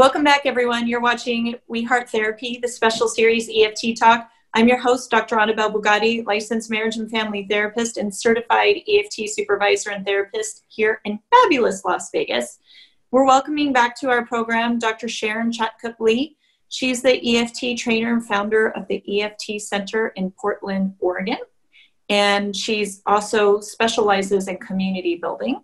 Welcome back, everyone. You're watching We Heart Therapy, the special series EFT Talk. I'm your host, Dr. Annabelle Bugatti, licensed marriage and family therapist and certified EFT supervisor and therapist here in fabulous Las Vegas. We're welcoming back to our program Dr. Sharon Chatcook Lee. She's the EFT trainer and founder of the EFT Center in Portland, Oregon. And she's also specializes in community building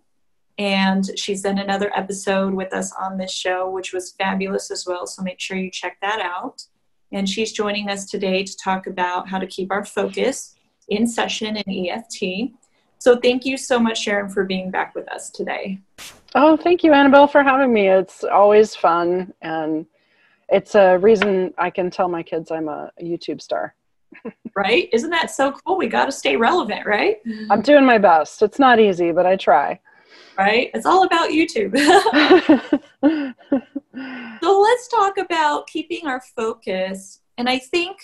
and she's done another episode with us on this show, which was fabulous as well. So make sure you check that out. And she's joining us today to talk about how to keep our focus in session in EFT. So thank you so much, Sharon, for being back with us today. Oh, thank you, Annabelle, for having me. It's always fun, and it's a reason I can tell my kids I'm a YouTube star. right? Isn't that so cool? We got to stay relevant, right? I'm doing my best. It's not easy, but I try right? It's all about YouTube. so let's talk about keeping our focus. And I think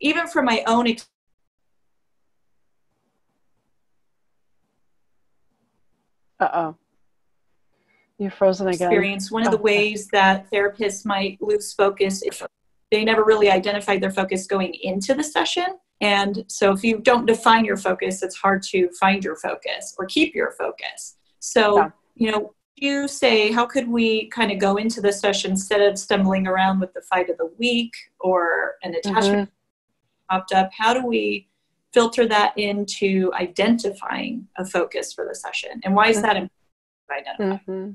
even from my own experience, Uh oh. You're frozen again. Experience. One of the ways that therapists might lose focus if they never really identified their focus going into the session. And so if you don't define your focus, it's hard to find your focus or keep your focus. So, yeah. you know, you say, how could we kind of go into the session instead of stumbling around with the fight of the week or an attachment mm-hmm. popped up? How do we filter that into identifying a focus for the session? And why is that important to identify? Mm-hmm.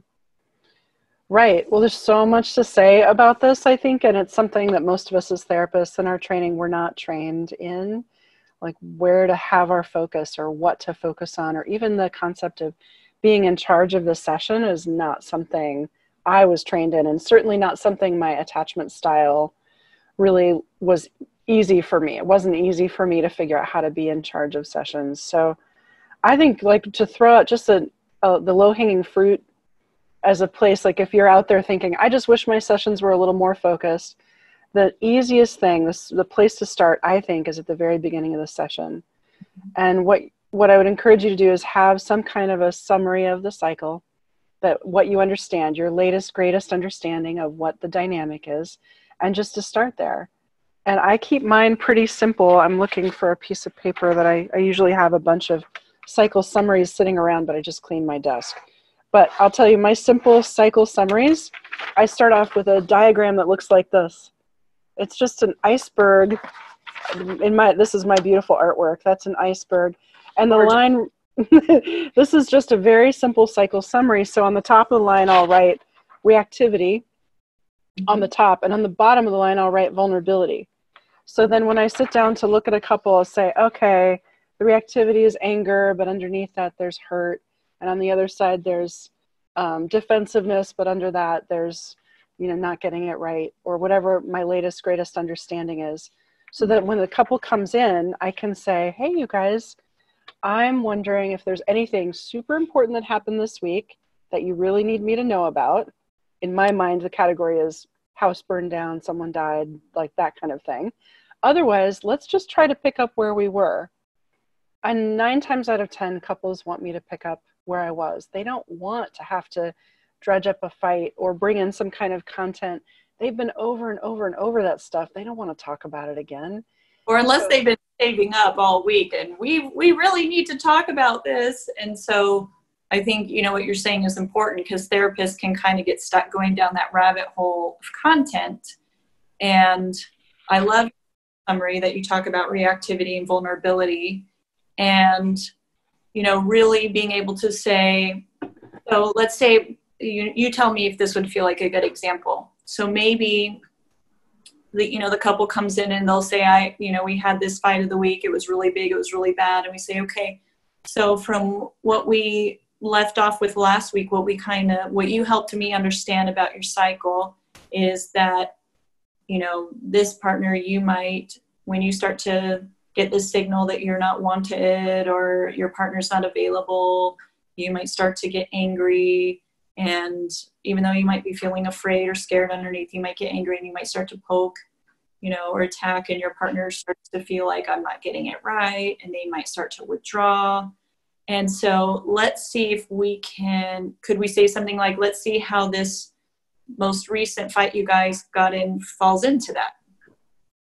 Right. Well, there's so much to say about this, I think, and it's something that most of us as therapists in our training we're not trained in, like where to have our focus or what to focus on, or even the concept of being in charge of the session is not something I was trained in, and certainly not something my attachment style really was easy for me. It wasn't easy for me to figure out how to be in charge of sessions. So I think like to throw out just a, a the low hanging fruit as a place like if you're out there thinking I just wish my sessions were a little more focused. The easiest thing, this, the place to start, I think, is at the very beginning of the session. Mm-hmm. And what what I would encourage you to do is have some kind of a summary of the cycle that what you understand, your latest, greatest understanding of what the dynamic is, and just to start there. And I keep mine pretty simple. I'm looking for a piece of paper that I, I usually have a bunch of cycle summaries sitting around, but I just cleaned my desk. But I'll tell you, my simple cycle summaries, I start off with a diagram that looks like this. It's just an iceberg. In my, this is my beautiful artwork. That's an iceberg and the line, this is just a very simple cycle summary. So on the top of the line, I'll write reactivity on the top, and on the bottom of the line, I'll write vulnerability. So then when I sit down to look at a couple, I'll say, okay, the reactivity is anger, but underneath that, there's hurt. And on the other side, there's um, defensiveness, but under that, there's, you know, not getting it right, or whatever my latest, greatest understanding is. So that when the couple comes in, I can say, hey, you guys, I'm wondering if there's anything super important that happened this week that you really need me to know about. In my mind, the category is house burned down, someone died, like that kind of thing. Otherwise, let's just try to pick up where we were. And nine times out of 10, couples want me to pick up where I was. They don't want to have to dredge up a fight or bring in some kind of content. They've been over and over and over that stuff. They don't want to talk about it again. Or unless so, they've been saving up all week and we we really need to talk about this. And so i think you know what you're saying is important because therapists can kind of get stuck going down that rabbit hole of content. And i love summary that you talk about reactivity and vulnerability. And you know really being able to say so let's say you, you tell me if this would feel like a good example. So maybe the you know the couple comes in and they'll say i you know we had this fight of the week. It was really big. It was really bad. And we say okay. So from what we left off with last week what we kind of what you helped me understand about your cycle is that you know this partner you might when you start to get this signal that you're not wanted or your partner's not available you might start to get angry and even though you might be feeling afraid or scared underneath, you might get angry and you might start to poke, you know, or attack, and your partner starts to feel like I'm not getting it right, and they might start to withdraw. And so let's see if we can, could we say something like, let's see how this most recent fight you guys got in falls into that.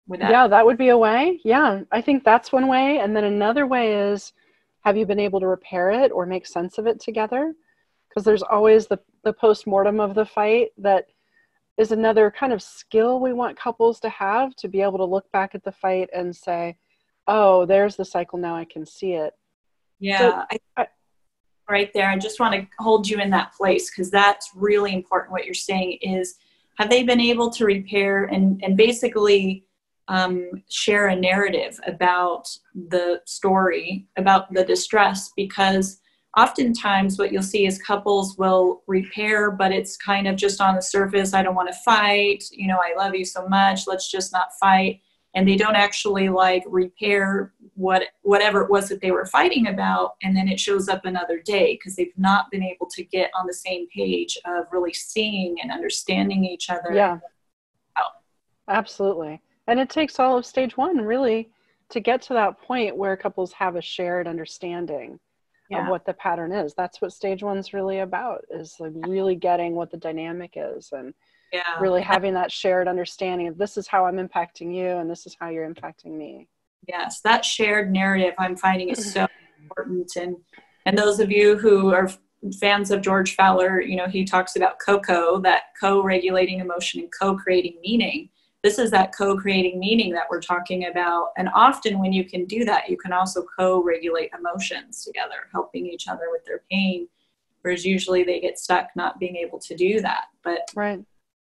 that. Yeah, that would be a way. Yeah, I think that's one way. And then another way is have you been able to repair it or make sense of it together? Because there's always the, the post mortem of the fight that is another kind of skill we want couples to have to be able to look back at the fight and say, oh, there's the cycle now, I can see it. Yeah. So, I, I, right there. I just want to hold you in that place because that's really important. What you're saying is, have they been able to repair and, and basically um, share a narrative about the story, about the distress? Because oftentimes what you'll see is couples will repair, but it's kind of just on the surface. I don't want to fight. You know, I love you so much. Let's just not fight and they don't actually like repair what whatever it was that they were fighting about and then it shows up another day because they've not been able to get on the same page of really seeing and understanding each other yeah absolutely and it takes all of stage one really to get to that point where couples have a shared understanding yeah. of what the pattern is. That's what stage one's really about is like really getting what the dynamic is and yeah. really having that shared understanding of this is how i'm impacting you and this is how you're impacting me. Yes that shared narrative i'm finding is so important. And and those of you who are fans of george faller you know he talks about coco that co-regulating emotion and co-creating meaning this is that co-creating meaning that we're talking about. And often when you can do that you can also co-regulate emotions together helping each other with their pain whereas usually they get stuck not being able to do that. But right.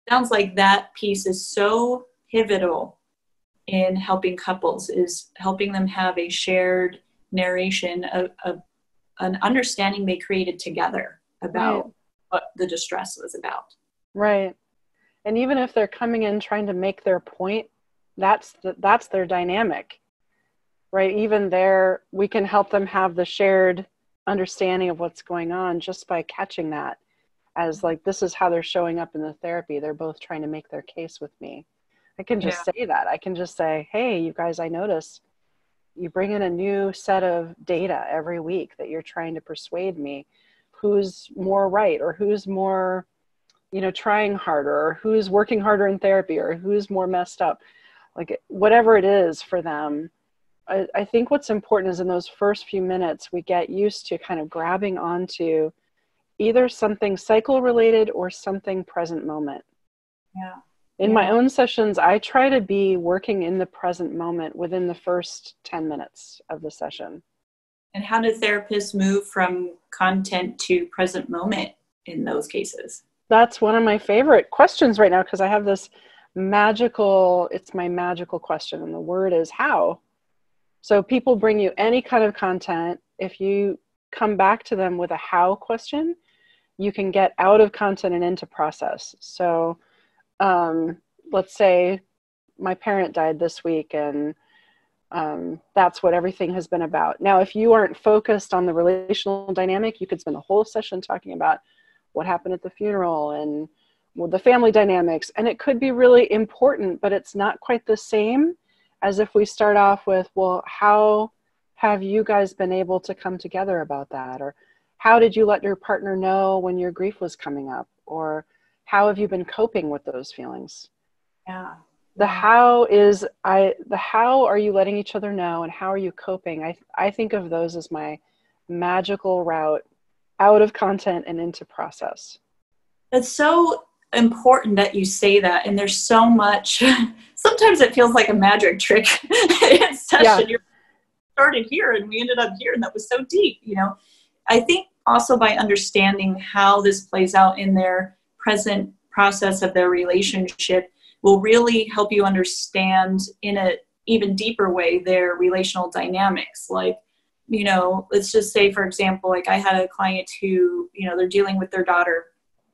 sounds like that piece is so pivotal in helping couples is helping them have a shared narration of, of an understanding they created together about right. what the distress was about. Right and even if they're coming in trying to make their point that's the, that's their dynamic right? Even there we can help them have the shared understanding of what's going on just by catching that as like this is how they're showing up in the therapy. They're both trying to make their case with me. I can just yeah. say that. I can just say hey you guys i notice you bring in a new set of data every week that you're trying to persuade me. Who's more right or who's more you know trying harder or who's working harder in therapy or who's more messed up like whatever it is for them I, I think what's important is in those first few minutes we get used to kind of grabbing onto either something cycle related or something present moment. Yeah. In yeah. my own sessions, I try to be working in the present moment within the first 10 minutes of the session. And how do therapists move from content to present moment in those cases? That's one of my favorite questions right now because I have this magical, it's my magical question, and the word is how. So people bring you any kind of content. If you come back to them with a how question, you can get out of content and into process. So um, let's say my parent died this week and um, that's what everything has been about. Now, if you aren't focused on the relational dynamic, you could spend the whole session talking about what happened at the funeral and well, the family dynamics. And it could be really important, but it's not quite the same as if we start off with, well, how have you guys been able to come together about that? Or how did you let your partner know when your grief was coming up? Or how have you been coping with those feelings? Yeah. The how is i the how are you letting each other know and how are you coping? I i think of those as my magical route out of content and into process. It's so important that you say that and there's so much sometimes it feels like a magic trick in session. Yeah. you started here and we ended up here and that was so deep you know? I think also by understanding how this plays out in their present process of their relationship will really help you understand in a even deeper way their relational dynamics. Like you know let's just say for example like i had a client who you know they're dealing with their daughter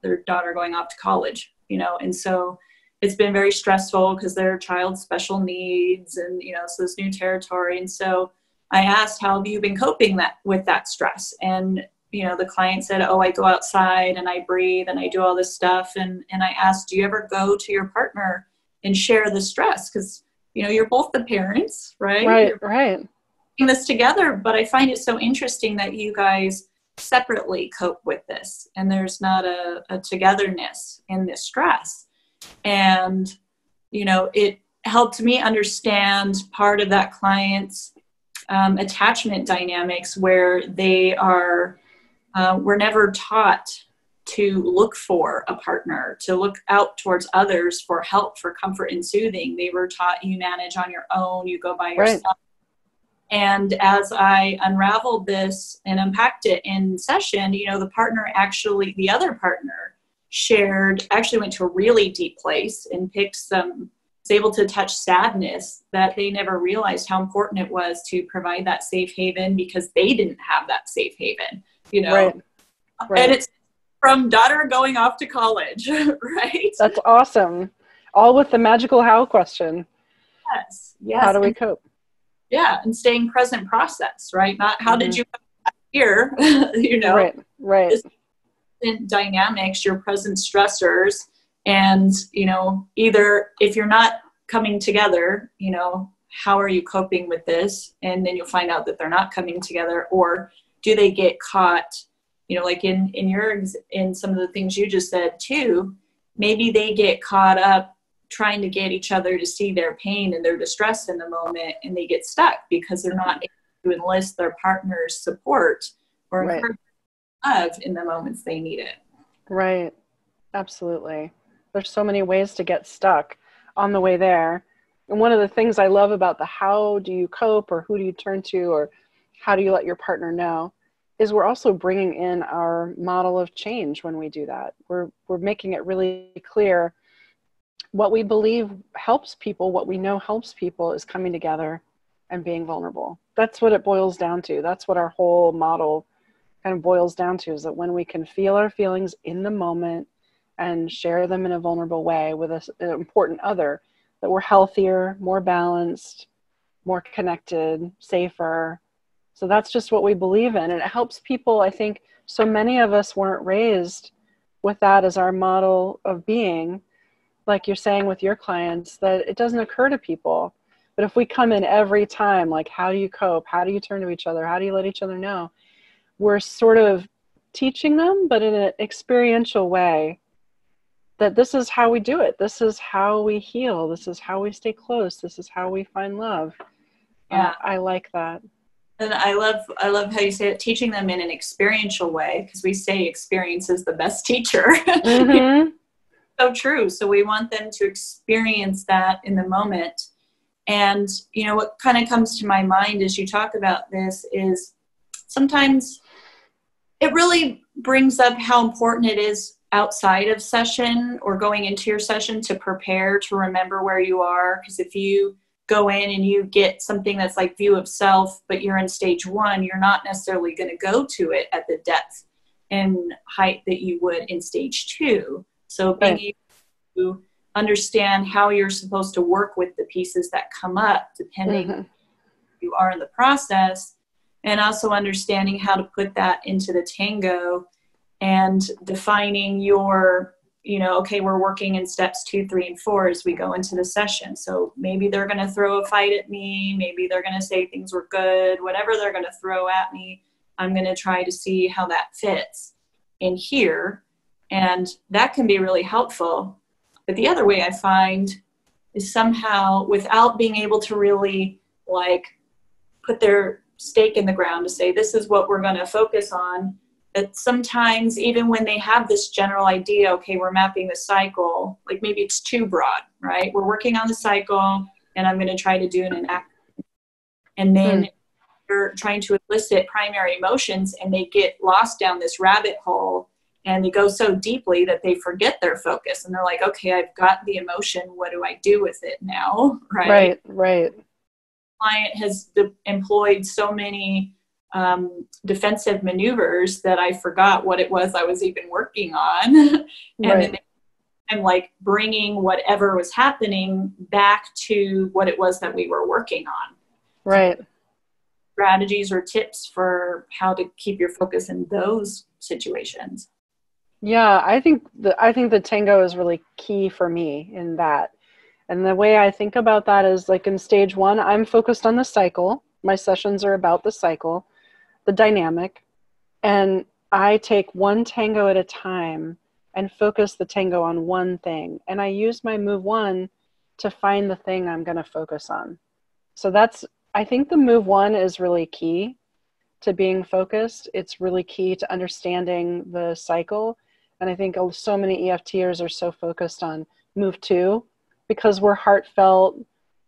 their daughter going off to college you know and so it's been very stressful because their child's special needs and you know so this new territory. And so i asked how have you been coping that with that stress? And you know the client said oh i go outside and i breathe and i do all this stuff. And and i asked do you ever go to your partner and share the stress? Because you know you're both the parents right? Right right this together but i find it so interesting that you guys separately cope with this and there's not a, a togetherness in this stress. And you know it helped me understand part of that client's um, attachment dynamics where they are uh, were never taught to look for a partner to look out towards others for help for comfort and soothing. They were taught you manage on your own you go by yourself. right and as I unraveled this and unpacked it in session, you know, the partner actually, the other partner shared, actually went to a really deep place and picked some, was able to touch sadness that they never realized how important it was to provide that safe haven because they didn't have that safe haven, you know. Right. Right. And it's from daughter going off to college, right? That's awesome. All with the magical how question. Yes. Yes. How do we cope? Yeah and staying present process right? Not how mm-hmm. did you here you know? Right right. Dynamics your present stressors and you know either if you're not coming together you know how are you coping with this? And then you'll find out that they're not coming together or do they get caught you know like in in your in some of the things you just said too maybe they get caught up trying to get each other to see their pain and their distress in the moment and they get stuck because they're not mm-hmm. able to enlist their partner's support or right. love in the moments they need it. Right. Absolutely. There's so many ways to get stuck on the way there. And one of the things i love about the how do you cope or who do you turn to or how do you let your partner know is we're also bringing in our model of change when we do that. We're we're making it really clear what we believe helps people, what we know helps people, is coming together and being vulnerable. That's what it boils down to. That's what our whole model kind of boils down to is that when we can feel our feelings in the moment and share them in a vulnerable way with a, an important other, that we're healthier, more balanced, more connected, safer. So that's just what we believe in. And it helps people, I think, so many of us weren't raised with that as our model of being like you're saying with your clients, that it doesn't occur to people. But if we come in every time, like, how do you cope? How do you turn to each other? How do you let each other know? We're sort of teaching them, but in an experiential way, that this is how we do it. This is how we heal. This is how we stay close. This is how we find love. Yeah, uh, I like that. And I love I love how you say it, teaching them in an experiential way, because we say experience is the best teacher. Mm-hmm so true. So we want them to experience that in the moment. And, you know, what kind of comes to my mind as you talk about this is sometimes it really brings up how important it is outside of session or going into your session to prepare to remember where you are. Because if you go in and you get something that's like view of self, but you're in stage one, you're not necessarily going to go to it at the depth and height that you would in stage two. So being right. able to understand how you're supposed to work with the pieces that come up depending mm-hmm. you are in the process and also understanding how to put that into the tango and defining your you know okay we're working in steps two three and four as we go into the session so maybe they're going to throw a fight at me maybe they're going to say things were good whatever they're going to throw at me i'm going to try to see how that fits in here and that can be really helpful. But the other way I find is somehow without being able to really like put their stake in the ground to say, this is what we're going to focus on. That sometimes, even when they have this general idea, okay, we're mapping the cycle, like maybe it's too broad, right? We're working on the cycle and I'm going to try to do an act. And then hmm. they're trying to elicit primary emotions and they get lost down this rabbit hole and they go so deeply that they forget their focus and they're like okay i've got the emotion. What do i do with it now? Right? Right right. Client has de- employed so many um, defensive maneuvers that i forgot what it was i was even working on. And right. i'm like bringing whatever was happening back to what it was that we were working on. Right. Strategies or tips for how to keep your focus in those situations yeah, I think the I think the tango is really key for me in that. And the way I think about that is like in stage 1, I'm focused on the cycle. My sessions are about the cycle, the dynamic. And I take one tango at a time and focus the tango on one thing. And I use my move one to find the thing I'm going to focus on. So that's, I think the move one is really key to being focused. It's really key to understanding the cycle. And I think so many EFTers are so focused on move two because we're heartfelt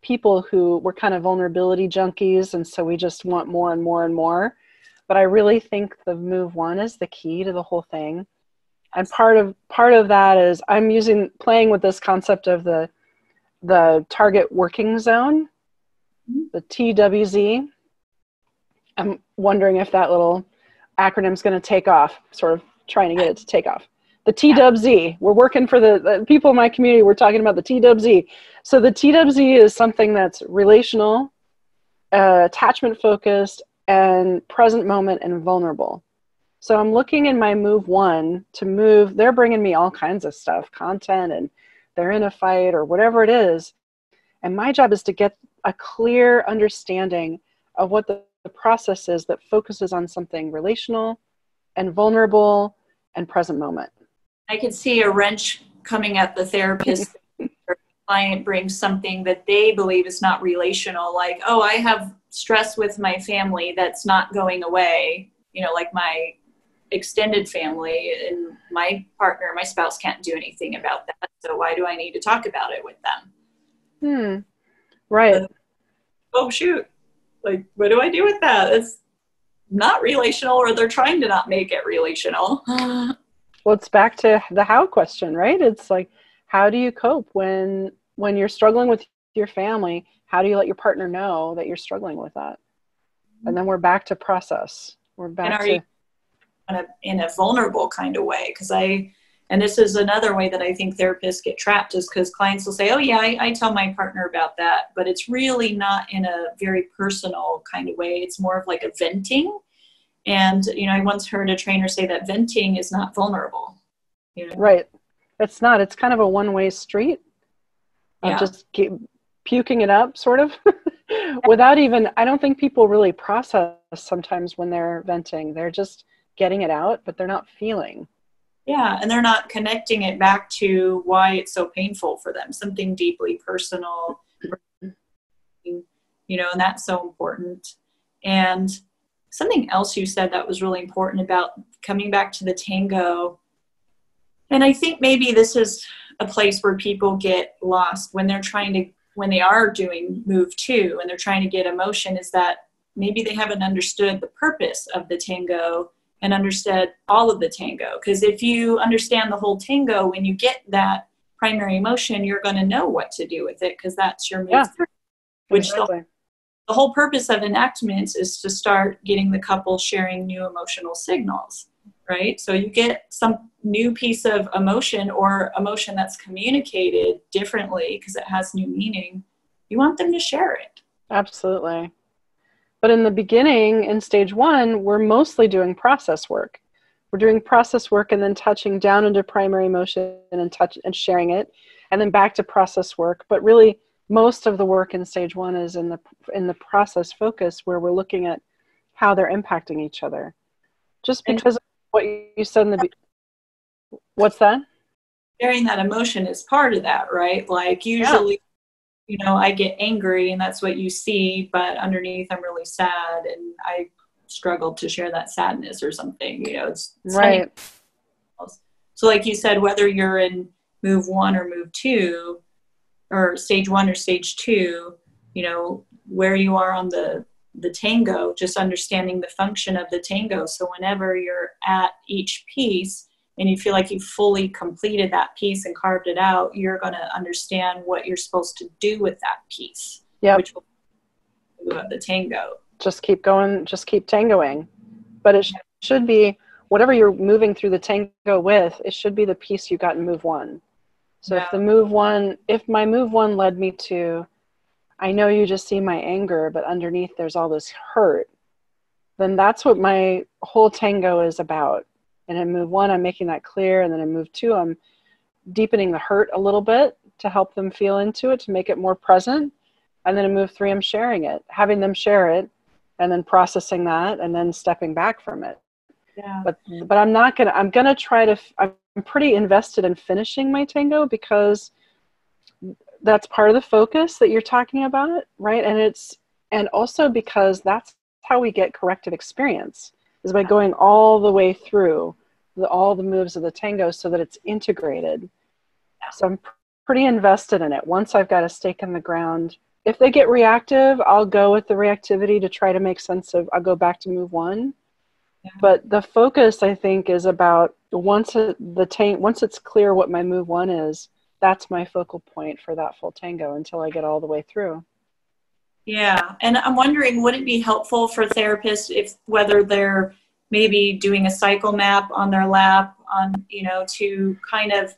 people who we're kind of vulnerability junkies. And so we just want more and more and more. But I really think the move one is the key to the whole thing. And part of part of that is I'm using playing with this concept of the the target working zone, mm-hmm. the TWZ. I'm wondering if that little acronym is going to take off, sort of trying to get it to take off. The TWZ, we're working for the, the people in my community, we're talking about the TWZ. So the TWZ is something that's relational, uh, attachment focused, and present moment and vulnerable. So I'm looking in my move one to move, they're bringing me all kinds of stuff, content, and they're in a fight or whatever it is. And my job is to get a clear understanding of what the, the process is that focuses on something relational and vulnerable and present moment. I can see a wrench coming at the therapist. client brings something that they believe is not relational, like, oh, I have stress with my family that's not going away, you know, like my extended family and my partner, my spouse can't do anything about that. So why do I need to talk about it with them? Hmm. Right. Oh shoot. Like what do I do with that? It's not relational or they're trying to not make it relational. well, it's back to the how question, right? It's like how do you cope when when you're struggling with your family? How do you let your partner know that you're struggling with that? And then we're back to process. We're back to in a, in a vulnerable kind of way because I and this is another way that I think therapists get trapped is because clients will say, "Oh yeah, I, I, tell my partner about that," but it's really not in a very personal kind of way. It's more of like a venting. And you know, I once heard a trainer say that venting is not vulnerable. You know? Right. It's not. It's kind of a one-way street. Yeah. just keep puking it up, sort of, without even. I don't think people really process sometimes when they're venting. They're just getting it out, but they're not feeling. Yeah, and they're not connecting it back to why it's so painful for them, something deeply personal, mm-hmm. you know, and that's so important. And something else you said that was really important about coming back to the tango. And I think maybe this is a place where people get lost when they're trying to, when they are doing move two and they're trying to get emotion, is that maybe they haven't understood the purpose of the tango and understood all of the tango. Because if you understand the whole tango, when you get that primary emotion, you're going to know what to do with it because that's your move yeah. through. Which exactly. the, the whole purpose of enactments is to start getting the couple sharing new emotional signals, right? So you get some new piece of emotion or emotion that's communicated differently because it has new meaning. You want them to share it. Absolutely. But in the beginning, in stage one, we're mostly doing process work. We're doing process work and then touching down into primary emotion and touch and sharing it, and then back to process work. But really, most of the work in stage one is in the in the process focus, where we're looking at how they're impacting each other. Just because of what you said in the be- what's that? Sharing that emotion is part of that, right? Like usually you know, I get angry and that's what you see, but underneath I'm really sad and I struggle to share that sadness or something, you know, it's, it's right. So like you said, whether you're in move one or move two or stage one or stage two, you know, where you are on the, the tango, just understanding the function of the tango. So whenever you're at each piece, and you feel like you've fully completed that piece and carved it out, you're going to understand what you're supposed to do with that piece. Yeah. Which will the tango. Just keep going, just keep tangoing. But it sh- should be whatever you're moving through the tango with, it should be the piece you got in move one. So yeah. if the move one, if my move one led me to, I know you just see my anger, but underneath there's all this hurt, then that's what my whole tango is about and in move one, I'm making that clear. And then in move two, I'm deepening the hurt a little bit to help them feel into it, to make it more present. And then in move three, I'm sharing it, having them share it, and then processing that, and then stepping back from it. Yeah. But but I'm not gonna. I'm gonna try to. I'm pretty invested in finishing my tango because that's part of the focus that you're talking about, right? And it's and also because that's how we get corrective experience is by going all the way through the, all the moves of the tango so that it's integrated. So I'm pretty invested in it. Once I've got a stake in the ground, if they get reactive, I'll go with the reactivity to try to make sense of. I'll go back to move one. But the focus, I think, is about once the tank. Once it's clear what my move one is, that's my focal point for that full tango until I get all the way through. Yeah, and I'm wondering, would it be helpful for therapists if whether they're maybe doing a cycle map on their lap on you know to kind of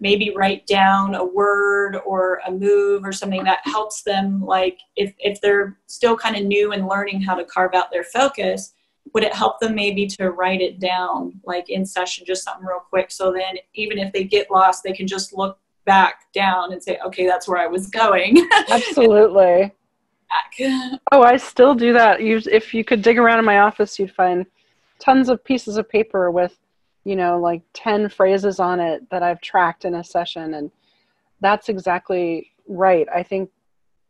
maybe write down a word or a move or something that helps them like if if they're still kind of new and learning how to carve out their focus would it help them maybe to write it down like in session just something real quick? So then even if they get lost they can just look back down and say okay that's where i was going. Absolutely. Oh i still do that. You if you could dig around in my office you'd find tons of pieces of paper with you know like 10 phrases on it that i've tracked in a session and that's exactly right. I think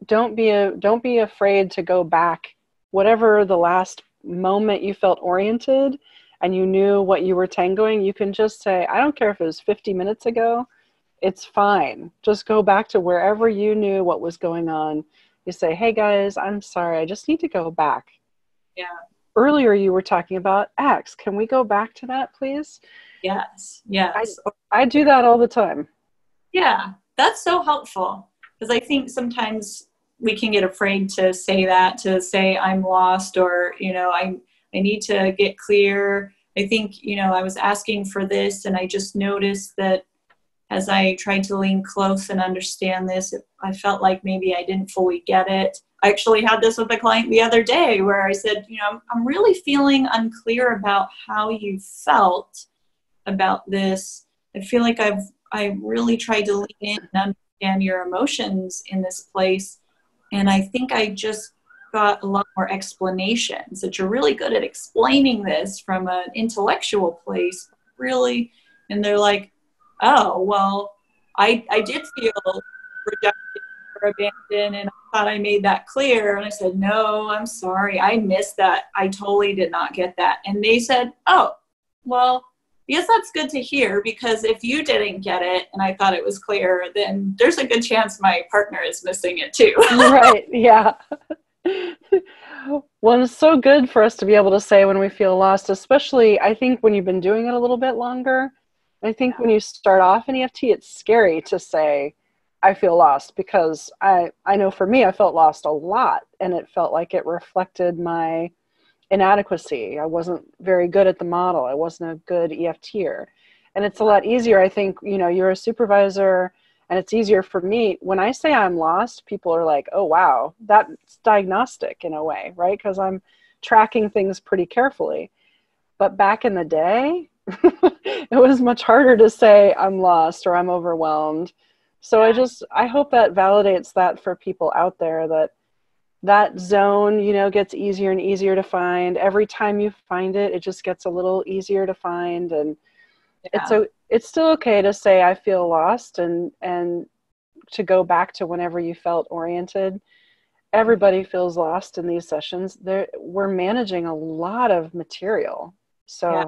don't be a don't be afraid to go back. Whatever the last moment you felt oriented and you knew what you were tangoing you can just say i don't care if it was 50 minutes ago it's fine just go back to wherever you knew what was going on you say hey guys i'm sorry i just need to go back yeah earlier you were talking about X. Can we go back to that, please? Yes, yes. I, I do that all the time. Yeah, that's so helpful because I think sometimes we can get afraid to say that, to say I'm lost or, you know, I, I need to get clear. I think, you know, I was asking for this and I just noticed that as I tried to lean close and understand this, I felt like maybe I didn't fully get it. I actually had this with a client the other day where I said, you know, I'm really feeling unclear about how you felt about this. I feel like I've I really tried to lean in and understand your emotions in this place. And I think I just got a lot more explanations that you're really good at explaining this from an intellectual place, really. And they're like, oh, well, I, I did feel rejected or abandoned and I thought I made that clear. And I said, no, I'm sorry. I missed that. I totally did not get that. And they said, oh, well, yes, that's good to hear because if you didn't get it and I thought it was clear, then there's a good chance my partner is missing it too. right. Yeah. well, it's so good for us to be able to say when we feel lost, especially I think when you've been doing it a little bit longer. I think when you start off in EFT, it's scary to say, I feel lost because I I know for me I felt lost a lot and it felt like it reflected my inadequacy. I wasn't very good at the model. I wasn't a good EFTer. And it's a lot easier I think, you know, you're a supervisor and it's easier for me when I say I'm lost, people are like, "Oh wow, that's diagnostic in a way, right? Because I'm tracking things pretty carefully." But back in the day, it was much harder to say I'm lost or I'm overwhelmed so i just i hope that validates that for people out there that that zone you know gets easier and easier to find every time you find it it just gets a little easier to find and yeah. it's so it's still okay to say i feel lost and and to go back to whenever you felt oriented everybody feels lost in these sessions there we're managing a lot of material so yeah.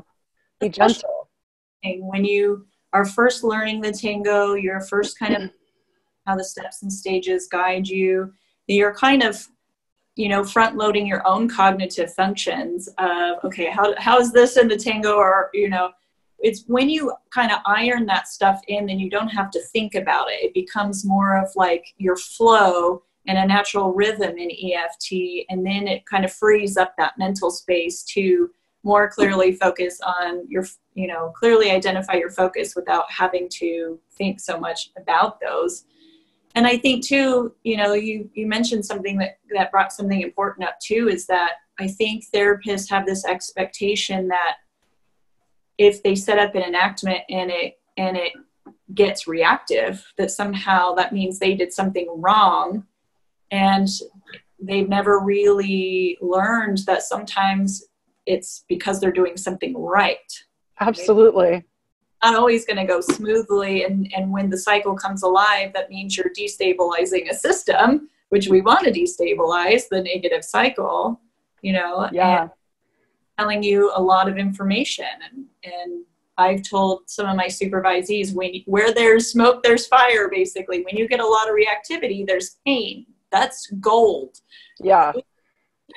be gentle when you are first learning the tango, you're first kind of how the steps and stages guide you. You're kind of, you know, front loading your own cognitive functions of, okay, how, how is this in the tango? Or, you know, it's when you kind of iron that stuff in, then you don't have to think about it. It becomes more of like your flow and a natural rhythm in EFT. And then it kind of frees up that mental space to more clearly focus on your you know clearly identify your focus without having to think so much about those and i think too you know you you mentioned something that that brought something important up too is that i think therapists have this expectation that if they set up an enactment and it and it gets reactive that somehow that means they did something wrong and they've never really learned that sometimes it's because they're doing something right. Absolutely. Not always going to go smoothly. And, and when the cycle comes alive, that means you're destabilizing a system, which we want to destabilize the negative cycle, you know, yeah. telling you a lot of information. And, and I've told some of my supervisees when where there's smoke, there's fire, basically. When you get a lot of reactivity, there's pain. That's gold. Yeah.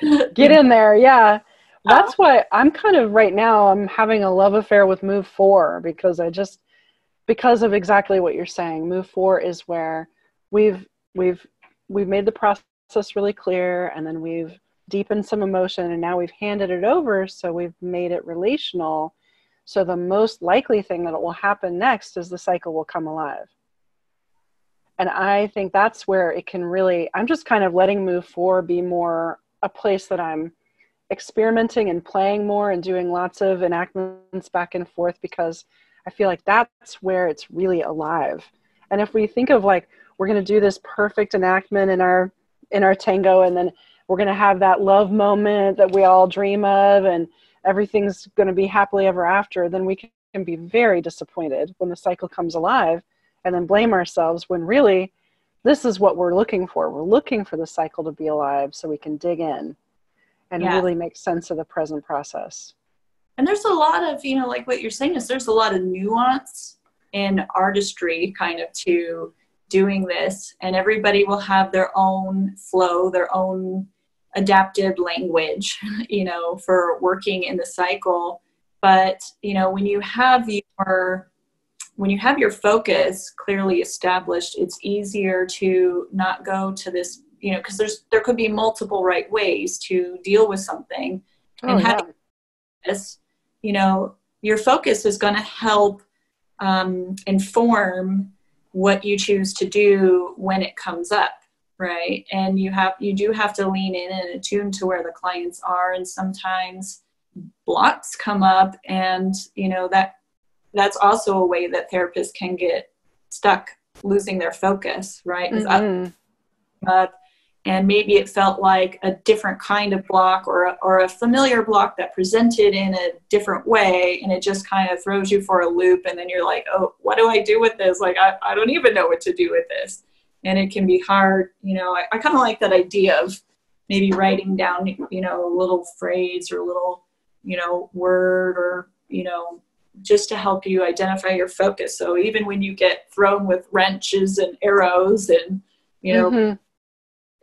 Get in there. Yeah. That's oh. why I'm kind of right now, I'm having a love affair with Move 4 because I just, because of exactly what you're saying. Move 4 is where we've, we've, we've made the process really clear and then we've deepened some emotion and now we've handed it over. So we've made it relational so the most likely thing that it will happen next is the cycle will come alive. And I think that's where it can really, I'm just kind of letting move four be more a place that I'm experimenting and playing more and doing lots of enactments back and forth because I feel like that's where it's really alive. And if we think of like, we're going to do this perfect enactment in our in our tango and then we're going to have that love moment that we all dream of and everything's going to be happily ever after, then we can be very disappointed when the cycle comes alive and then blame ourselves when really this is what we're looking for. We're looking for the cycle to be alive so we can dig in and yeah. really make sense of the present process. And there's a lot of, you know, like what you're saying is there's a lot of nuance in artistry kind of to doing this and everybody will have their own flow, their own adapted language, you know, for working in the cycle. But, you know, when you have your when you have your focus clearly established, it's easier to not go to this, you know, because there's there could be multiple right ways to deal with something. Oh, and having yeah. this, you know, your focus is going to help um, inform what you choose to do when it comes up right and you have you do have to lean in and attune to where the clients are and sometimes blocks come up and you know that that's also a way that therapists can get stuck losing their focus right mm-hmm. uh, and maybe it felt like a different kind of block or a, or a familiar block that presented in a different way and it just kind of throws you for a loop and then you're like oh what do i do with this? Like i, I don't even know what to do with this. And it can be hard you know i, I kind of like that idea of maybe writing down you know a little phrase or a little you know word or you know just to help you identify your focus. So even when you get thrown with wrenches and arrows and you know mm-hmm.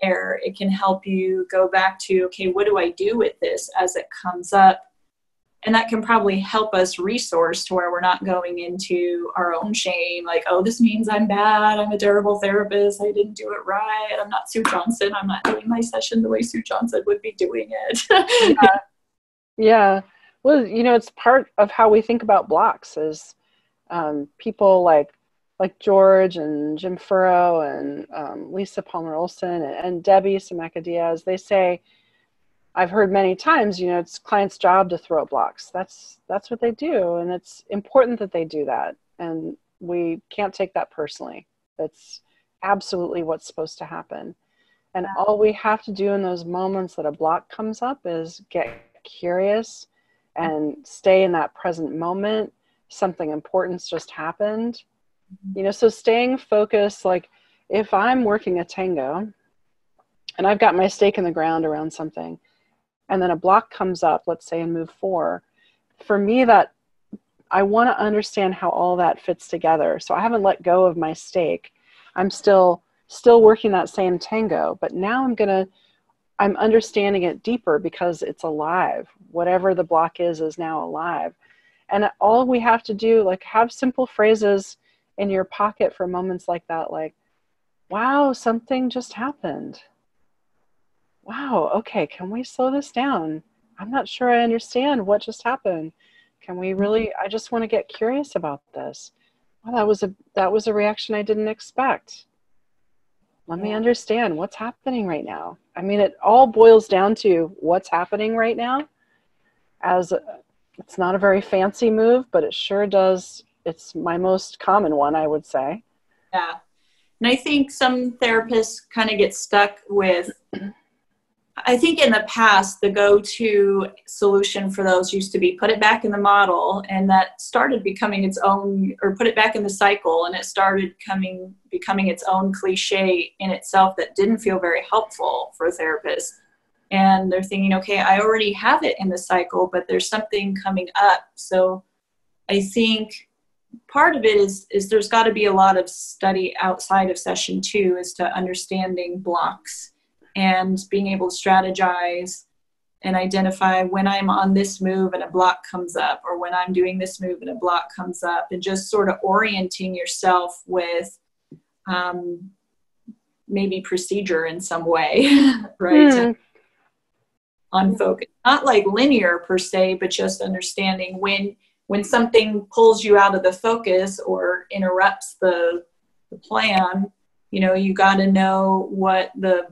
Air it can help you go back to okay what do i do with this as it comes up? And that can probably help us resource to where we're not going into our own shame like oh this means i'm bad i'm a terrible therapist i didn't do it right i'm not sue johnson i'm not doing my session the way sue johnson would be doing it. Yeah. yeah. Well you know it's part of how we think about blocks is um, people like like george and jim furrow and um, lisa palmer olsen and, and debbie samaka diaz they say I've heard many times, you know, it's client's job to throw blocks. That's that's what they do, and it's important that they do that. And we can't take that personally. That's absolutely what's supposed to happen. And all we have to do in those moments that a block comes up is get curious and stay in that present moment. Something important's just happened. You know, so staying focused, like if I'm working a tango and I've got my stake in the ground around something, and then a block comes up, let's say in move four, for me that I want to understand how all that fits together. So I haven't let go of my stake. I'm still still working that same tango, but now I'm going to I'm understanding it deeper because it's alive. Whatever the block is is now alive. And all we have to do like have simple phrases in your pocket for moments like that like wow, something just happened wow, okay, can we slow this down? I'm not sure I understand what just happened. Can we mm-hmm. really I just want to get curious about this. Well, that was a that was a reaction I didn't expect. Let me understand what's happening right now. I mean, it all boils down to what's happening right now. As a, it's not a very fancy move, but it sure does. It's my most common one, I would say. Yeah. And I think some therapists kind of get stuck with I think in the past, the go to solution for those used to be put it back in the model, and that started becoming its own, or put it back in the cycle, and it started coming, becoming its own cliche in itself that didn't feel very helpful for therapists. And they're thinking, okay, I already have it in the cycle, but there's something coming up. So I think part of it is is there's got to be a lot of study outside of session two as to understanding blocks and being able to strategize and identify when I'm on this move and a block comes up, or when I'm doing this move and a block comes up, and just sort of orienting yourself with um, maybe procedure in some way, right? Mm. On focus, not like linear per se, but just understanding when when something pulls you out of the focus or interrupts the, the plan. You know, you got to know what the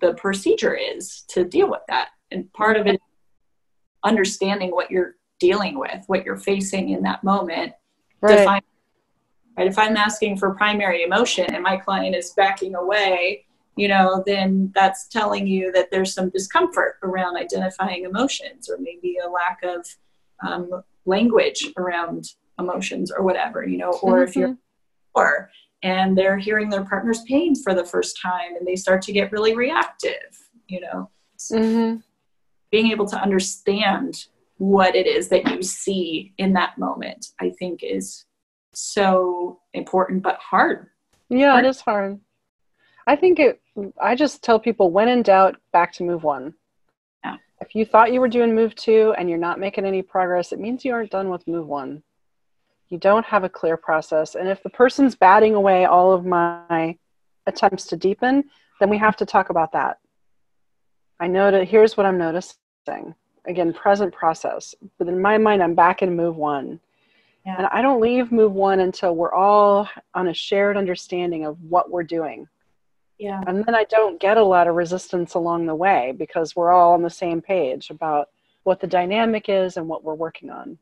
the procedure is to deal with that. And part of it understanding what you're dealing with, what you're facing in that moment. Right. Define, right. If I'm asking for primary emotion and my client is backing away, you know, then that's telling you that there's some discomfort around identifying emotions or maybe a lack of um, language around emotions or whatever, you know, or mm-hmm. if you're or and they're hearing their partner's pain for the first time and they start to get really reactive you know mm-hmm. being able to understand what it is that you see in that moment i think is so important but hard yeah hard. it is hard i think it i just tell people when in doubt back to move one. If you thought you were doing move two and you're not making any progress it means you aren't done with move one you don't have a clear process. And if the person's batting away all of my attempts to deepen, then we have to talk about that. I know that here's what I'm noticing. Again, present process. But in my mind, I'm back in move one. Yeah. And I don't leave move one until we're all on a shared understanding of what we're doing. Yeah. And then I don't get a lot of resistance along the way because we're all on the same page about what the dynamic is and what we're working on.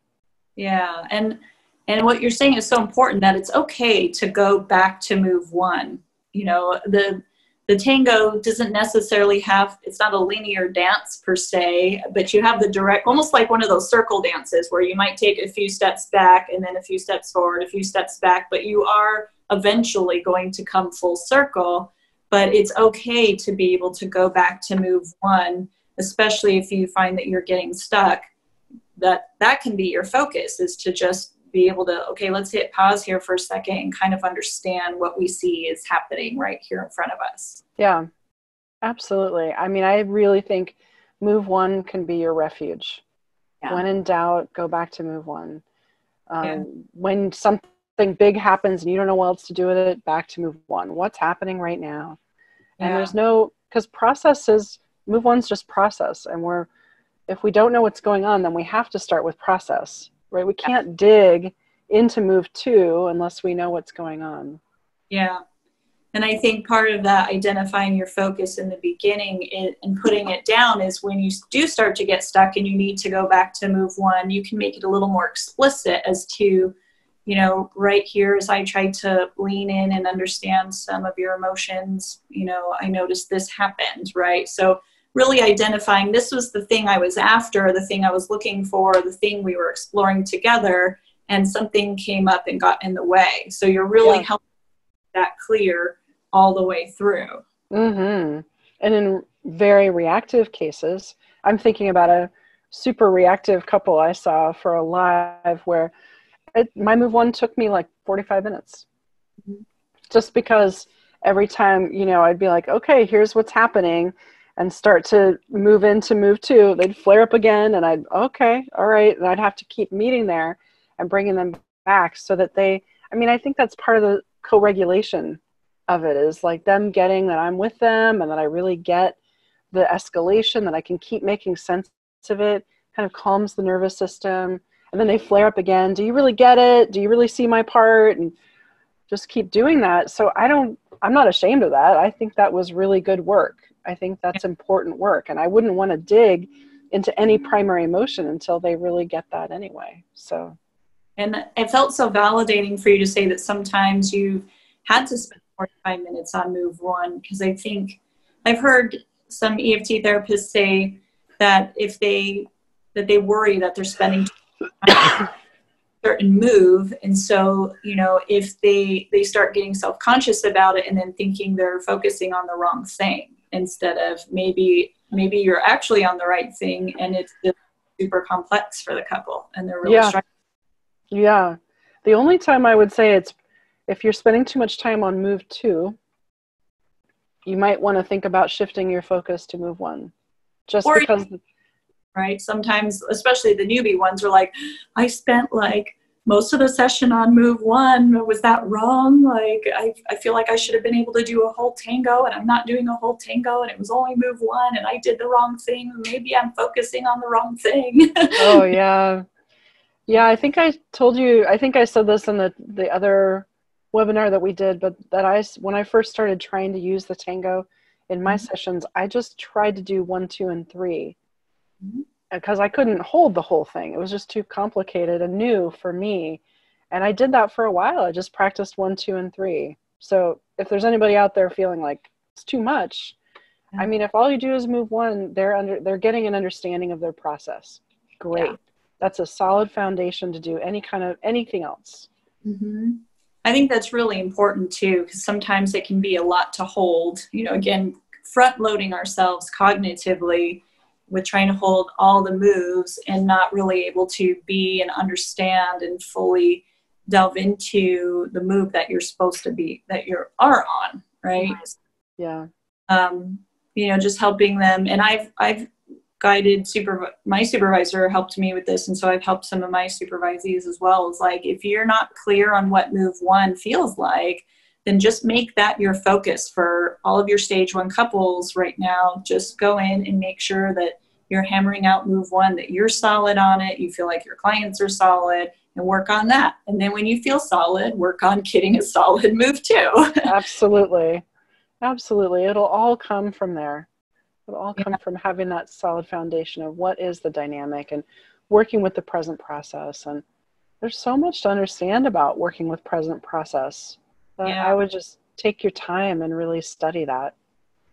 Yeah. And and what you're saying is so important that it's okay to go back to move one. You know, the the tango doesn't necessarily have it's not a linear dance per se but you have the direct almost like one of those circle dances where you might take a few steps back and then a few steps forward a few steps back but you are eventually going to come full circle but it's okay to be able to go back to move one especially if you find that you're getting stuck that that can be your focus is to just be able to okay let's hit pause here for a second and kind of understand what we see is happening right here in front of us yeah absolutely i mean i really think move one can be your refuge yeah. when in doubt go back to move one um, yeah. when something big happens and you don't know what else to do with it back to move one what's happening right now and there's no because process is move one's just process and we're if we don't know what's going on then we have to start with process right? We can't dig into move two unless we know what's going on. Yeah. And I think part of that identifying your focus in the beginning and putting it down is when you do start to get stuck and you need to go back to move one, you can make it a little more explicit as to, you know, right here as I try to lean in and understand some of your emotions, you know, I noticed this happened, right? So really identifying this was the thing I was after, the thing I was looking for, the thing we were exploring together, and something came up and got in the way. So you're really yeah. helping that clear all the way through. Mm-hmm. And in very reactive cases, I'm thinking about a super reactive couple I saw for a live where it, my move one took me like 45 minutes. Mm-hmm. Just because every time, you know, I'd be like, okay, here's what's happening and start to move into move two, they'd flare up again, and I'd okay, all right, and I'd have to keep meeting there and bringing them back so that they. I mean, I think that's part of the co-regulation of it is like them getting that I'm with them and that I really get the escalation that I can keep making sense of it. Kind of calms the nervous system, and then they flare up again. Do you really get it? Do you really see my part? And just keep doing that. So I don't. I'm not ashamed of that. I think that was really good work I think that's important work. And I wouldn't want to dig into any primary emotion until they really get that anyway. So, and it felt so validating for you to say that sometimes you've had to spend 45 minutes on move one because I think I've heard some EFT therapists say that if they that they worry that they're spending certain move and so you know if they they start getting self-conscious about it and then thinking they're focusing on the wrong thing instead of maybe maybe you're actually on the right thing and it's super complex for the couple and they're really Yeah. struggling. Yeah. The only time I would say it's if you're spending too much time on move two, you might want to think about shifting your focus to move one. Just Or- because, right sometimes especially the newbie ones are like i spent like most of the session on move one was that wrong like I, I feel like i should have been able to do a whole tango and i'm not doing a whole tango and it was only move one and i did the wrong thing maybe i'm focusing on the wrong thing oh, yeah. Yeah, I think I told you, I think I said this in the, the other webinar that we did, but that I, when I first started trying to use the tango in my Mhm. sessions, I just tried to do one, two, and three. Mhm. Because I couldn't hold the whole thing. It was just too complicated and new for me. And I did that for a while. I just practiced one, two, and three. So if there's anybody out there feeling like it's too much, I mean, if all you do is move one, they're under they're getting an understanding of their process. Great. Yeah. That's a solid foundation to do any kind of anything else. hmm I think that's really important too, because sometimes it can be a lot to hold. You know, again, front loading ourselves cognitively with trying to hold all the moves and not really able to be and understand and fully delve into the move that you're supposed to be that you are on, right? Yeah. um, you know, just helping them. And I've I've guided super my supervisor helped me with this, and so I've helped some of my supervisees as well. It's like if you're not clear on what move one feels like, then just make that your focus for all of your stage one couples right now. Just go in and make sure that you're hammering out move one, that you're solid on it, you feel like your clients are solid, and work on that. And then when you feel solid, work on getting a solid move two. Absolutely. Absolutely. It'll all come from there. It'll all come from having that solid foundation of what is the dynamic and working with the present process. And there's so much to understand about working with present process. That Yeah. I would just take your time and really study that.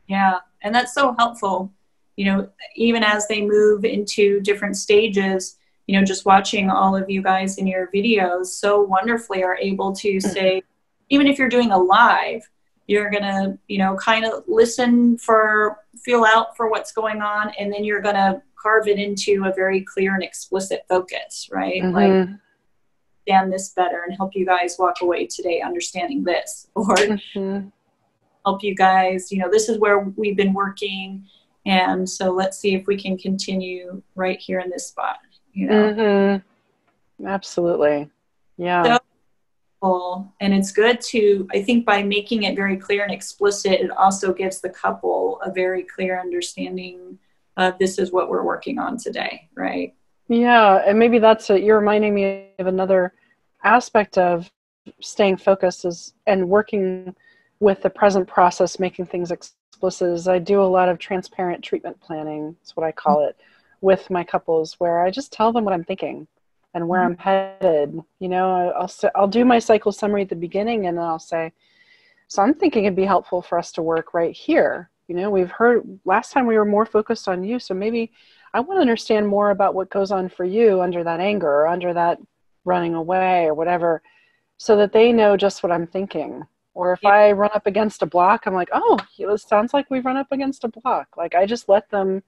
Yeah, and that's so helpful. You know, even as they move into different stages, you know, just watching all of you guys in your videos so wonderfully are able to say, even if you're doing a live, you're gonna, you know, kind of listen for, feel out for what's going on, and then you're gonna carve it into a very clear and explicit focus, right? Like, Mhm. Understand this better and help you guys walk away today understanding this, or Mhm. help you guys. You know, this is where we've been working. And so let's see if we can continue right here in this spot. You know, Mhm. Absolutely. Yeah. So- and it's good to, I think by making it very clear and explicit, it also gives the couple a very clear understanding of this is what we're working on today, right? Yeah, and maybe that's it. You're reminding me of another aspect of staying focused is and working with the present process, making things explicit. Is I do a lot of transparent treatment planning. That's what I call it with my couples, where I just tell them what I'm thinking and where I'm mm-hmm. headed. You know, I'll I'll do my cycle summary at the beginning, and then I'll say, so I'm thinking it'd be helpful for us to work right here. You know, we've heard last time we were more focused on you, so maybe I want to understand more about what goes on for you under that anger or under that running away or whatever, so that they know just what I'm thinking. Or if Yeah. I run up against a block, I'm like, oh, it sounds like we run up against a block. Like I just let them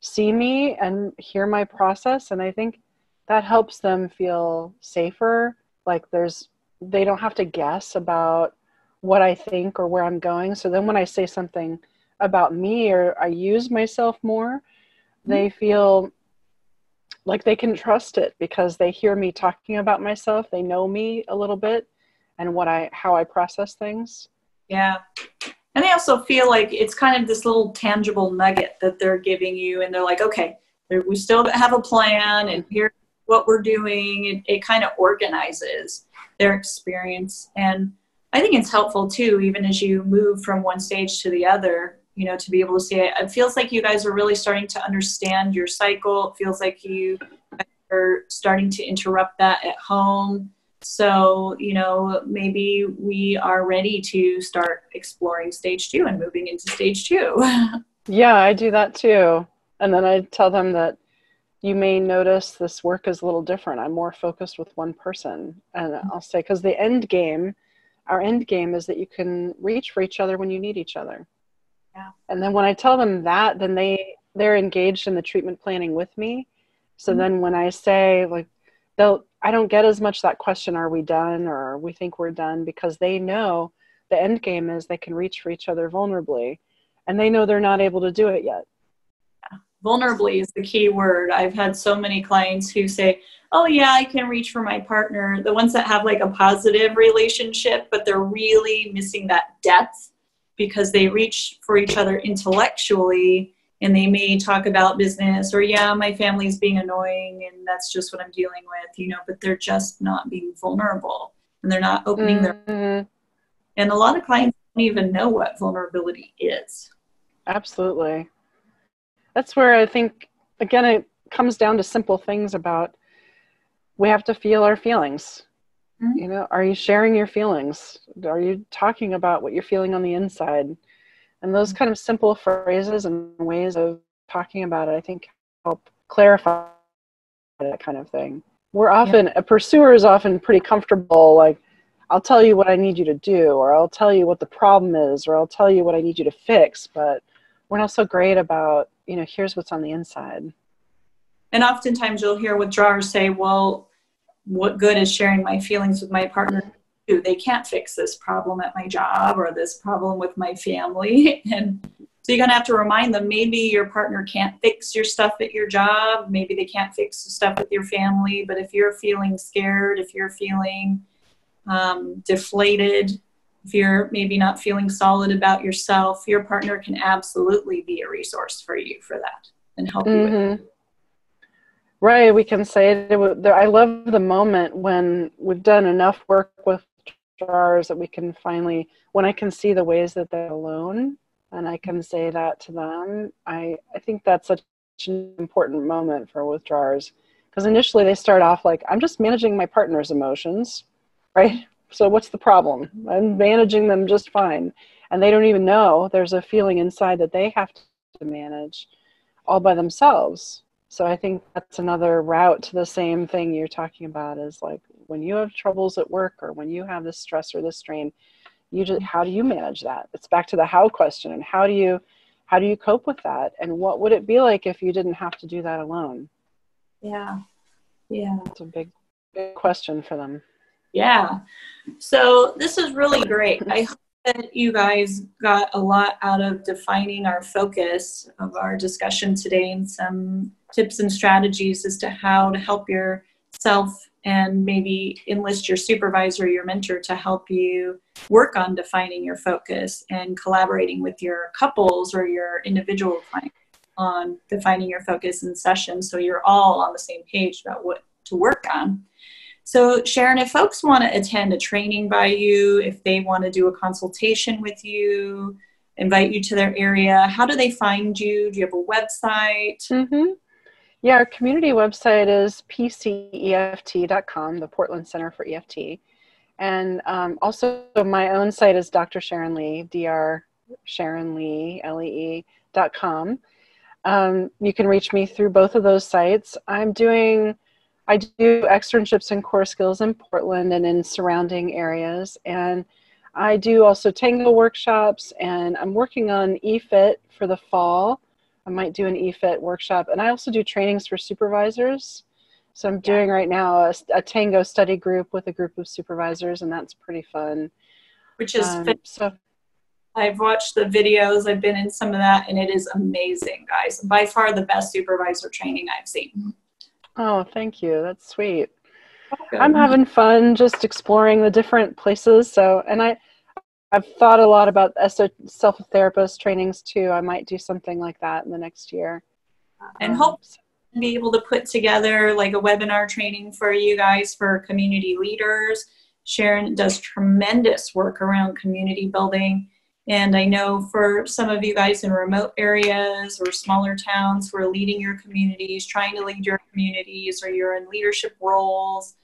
see me and hear my process. And I think that helps them feel safer. Like there's, they don't have to guess about what I think or where I'm going. So then when I say something about me or I use myself more, they mm-hmm. feel like they can trust it because they hear me talking about myself. They know me a little bit and what I how I process things. Yeah. And they also feel like it's kind of this little tangible nugget that they're giving you, and they're like, okay, we still have a plan, and mm-hmm. here's what we're doing. It, it kind of organizes their experience. And I think it's helpful too, even as you move from one stage to the other, you know, to be able to see it. It feels like you guys are really starting to understand your cycle. It feels like you are starting to interrupt that at home. So, you know, maybe we are ready to start exploring stage two and moving into stage two. Yeah, I do that too. And then I tell them that you may notice this work is a little different. I'm more focused with one person. And I'll say, because the end game, our end game is that you can reach for each other when you need each other. Yeah. And then when I tell them that, then they they're engaged in the treatment planning with me. So mm-hmm. then when I say like they'll I don't get as much that question, are we done or we think we're done because they know the end game is they can reach for each other vulnerably and they know they're not able to do it yet vulnerably is the key word. I've had so many clients who say, Oh, yeah, I can reach for my partner. The ones that have like a positive relationship, but they're really missing that depth because they reach for each other intellectually and they may talk about business or, yeah, my family's being annoying and that's just what I'm dealing with, you know, but they're just not being vulnerable and they're not opening mm-hmm. their. And a lot of clients don't even know what vulnerability is. Absolutely that's where I think again it comes down to simple things about we have to feel our feelings. Mm-hmm. You know, are you sharing your feelings? Are you talking about what you're feeling on the inside? And those kind of simple phrases and ways of talking about it, I think, help clarify that kind of thing. We're often, yeah. a pursuer is often pretty comfortable, like, I'll tell you what I need you to do, or I'll tell you what the problem is, or I'll tell you what I need you to fix. But we're not so great about you know here's what's on the inside and oftentimes you'll hear withdrawers say well what good is sharing my feelings with my partner they can't fix this problem at my job or this problem with my family and so you're going to have to remind them maybe your partner can't fix your stuff at your job maybe they can't fix the stuff with your family but if you're feeling scared if you're feeling um, deflated if you're maybe not feeling solid about yourself, your partner can absolutely be a resource for you for that and help mm-hmm. you with it. Right. We can say that I love the moment when we've done enough work with jars that we can finally, when I can see the ways that they're alone and I can say that to them, I, I think that's such an important moment for withdrawers because initially they start off like, I'm just managing my partner's emotions, right? So what's the problem? I'm managing them just fine. And they don't even know there's a feeling inside that they have to manage all by themselves. So I think that's another route to the same thing you're talking about is like when you have troubles at work or when you have this stress or this strain, you just how do you manage that? It's back to the how question and how do you how do you cope with that? And what would it be like if you didn't have to do that alone? Yeah. Yeah. It's a big, big question for them. Yeah. So this is really great. I hope that you guys got a lot out of defining our focus of our discussion today and some tips and strategies as to how to help yourself and maybe enlist your supervisor your mentor to help you work on defining your focus and collaborating with your couples or your individual clients on defining your focus in session so you're all on the same page about what to work on. So, Sharon, if folks want to attend a training by you, if they want to do a consultation with you, invite you to their area, how do they find you? Do you have a website? Mm-hmm. Yeah, our community website is pceft.com, the Portland Center for EFT. And um, also, my own site is Dr. Sharon Lee, Dr. Sharon Lee, L-E-E, dot com. Um, you can reach me through both of those sites. I'm doing I do externships and core skills in Portland and in surrounding areas. And I do also tango workshops, and I'm working on EFIT for the fall. I might do an EFIT workshop. And I also do trainings for supervisors. So I'm doing right now a, a tango study group with a group of supervisors, and that's pretty fun. Which is um, so. I've watched the videos. I've been in some of that, and it is amazing, guys. By far the best supervisor training I've seen. Oh, thank you. That's sweet. Okay. I'm having fun just exploring the different places. So, and I, I've thought a lot about self therapist trainings too. I might do something like that in the next year. And um, hope to be able to put together like a webinar training for you guys for community leaders. Sharon does tremendous work around community building and I know for some of you guys in remote areas or smaller towns who are leading your communities, trying to lead your communities, or you're in leadership roles,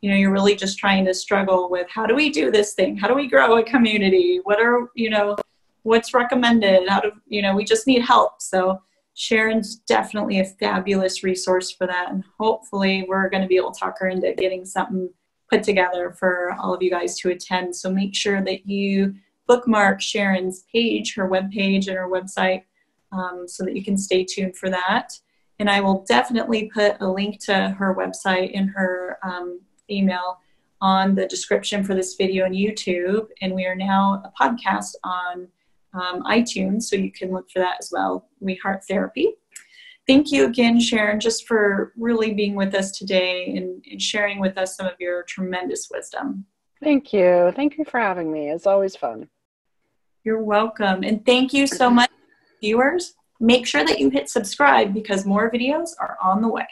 you know, you're really just trying to struggle with how do we do this thing? How do we grow a community? What are, you know, what's recommended How do, you know we just need help so sharon's definitely a fabulous resource for that and hopefully we're going to be able to talk her into getting something put together for all of you guys to attend so make sure that you bookmark sharon's page her web page and her website um, so that you can stay tuned for that and i will definitely put a link to her website in her um, email on the description for this video on YouTube, and we are now a podcast on um, iTunes, so you can look for that as well. We Heart Therapy. Thank you again, Sharon, just for really being with us today and, and sharing with us some of your tremendous wisdom. Thank you. Thank you for having me. It's always fun. You're welcome. And thank you so much, viewers. Make sure that you hit subscribe because more videos are on the way.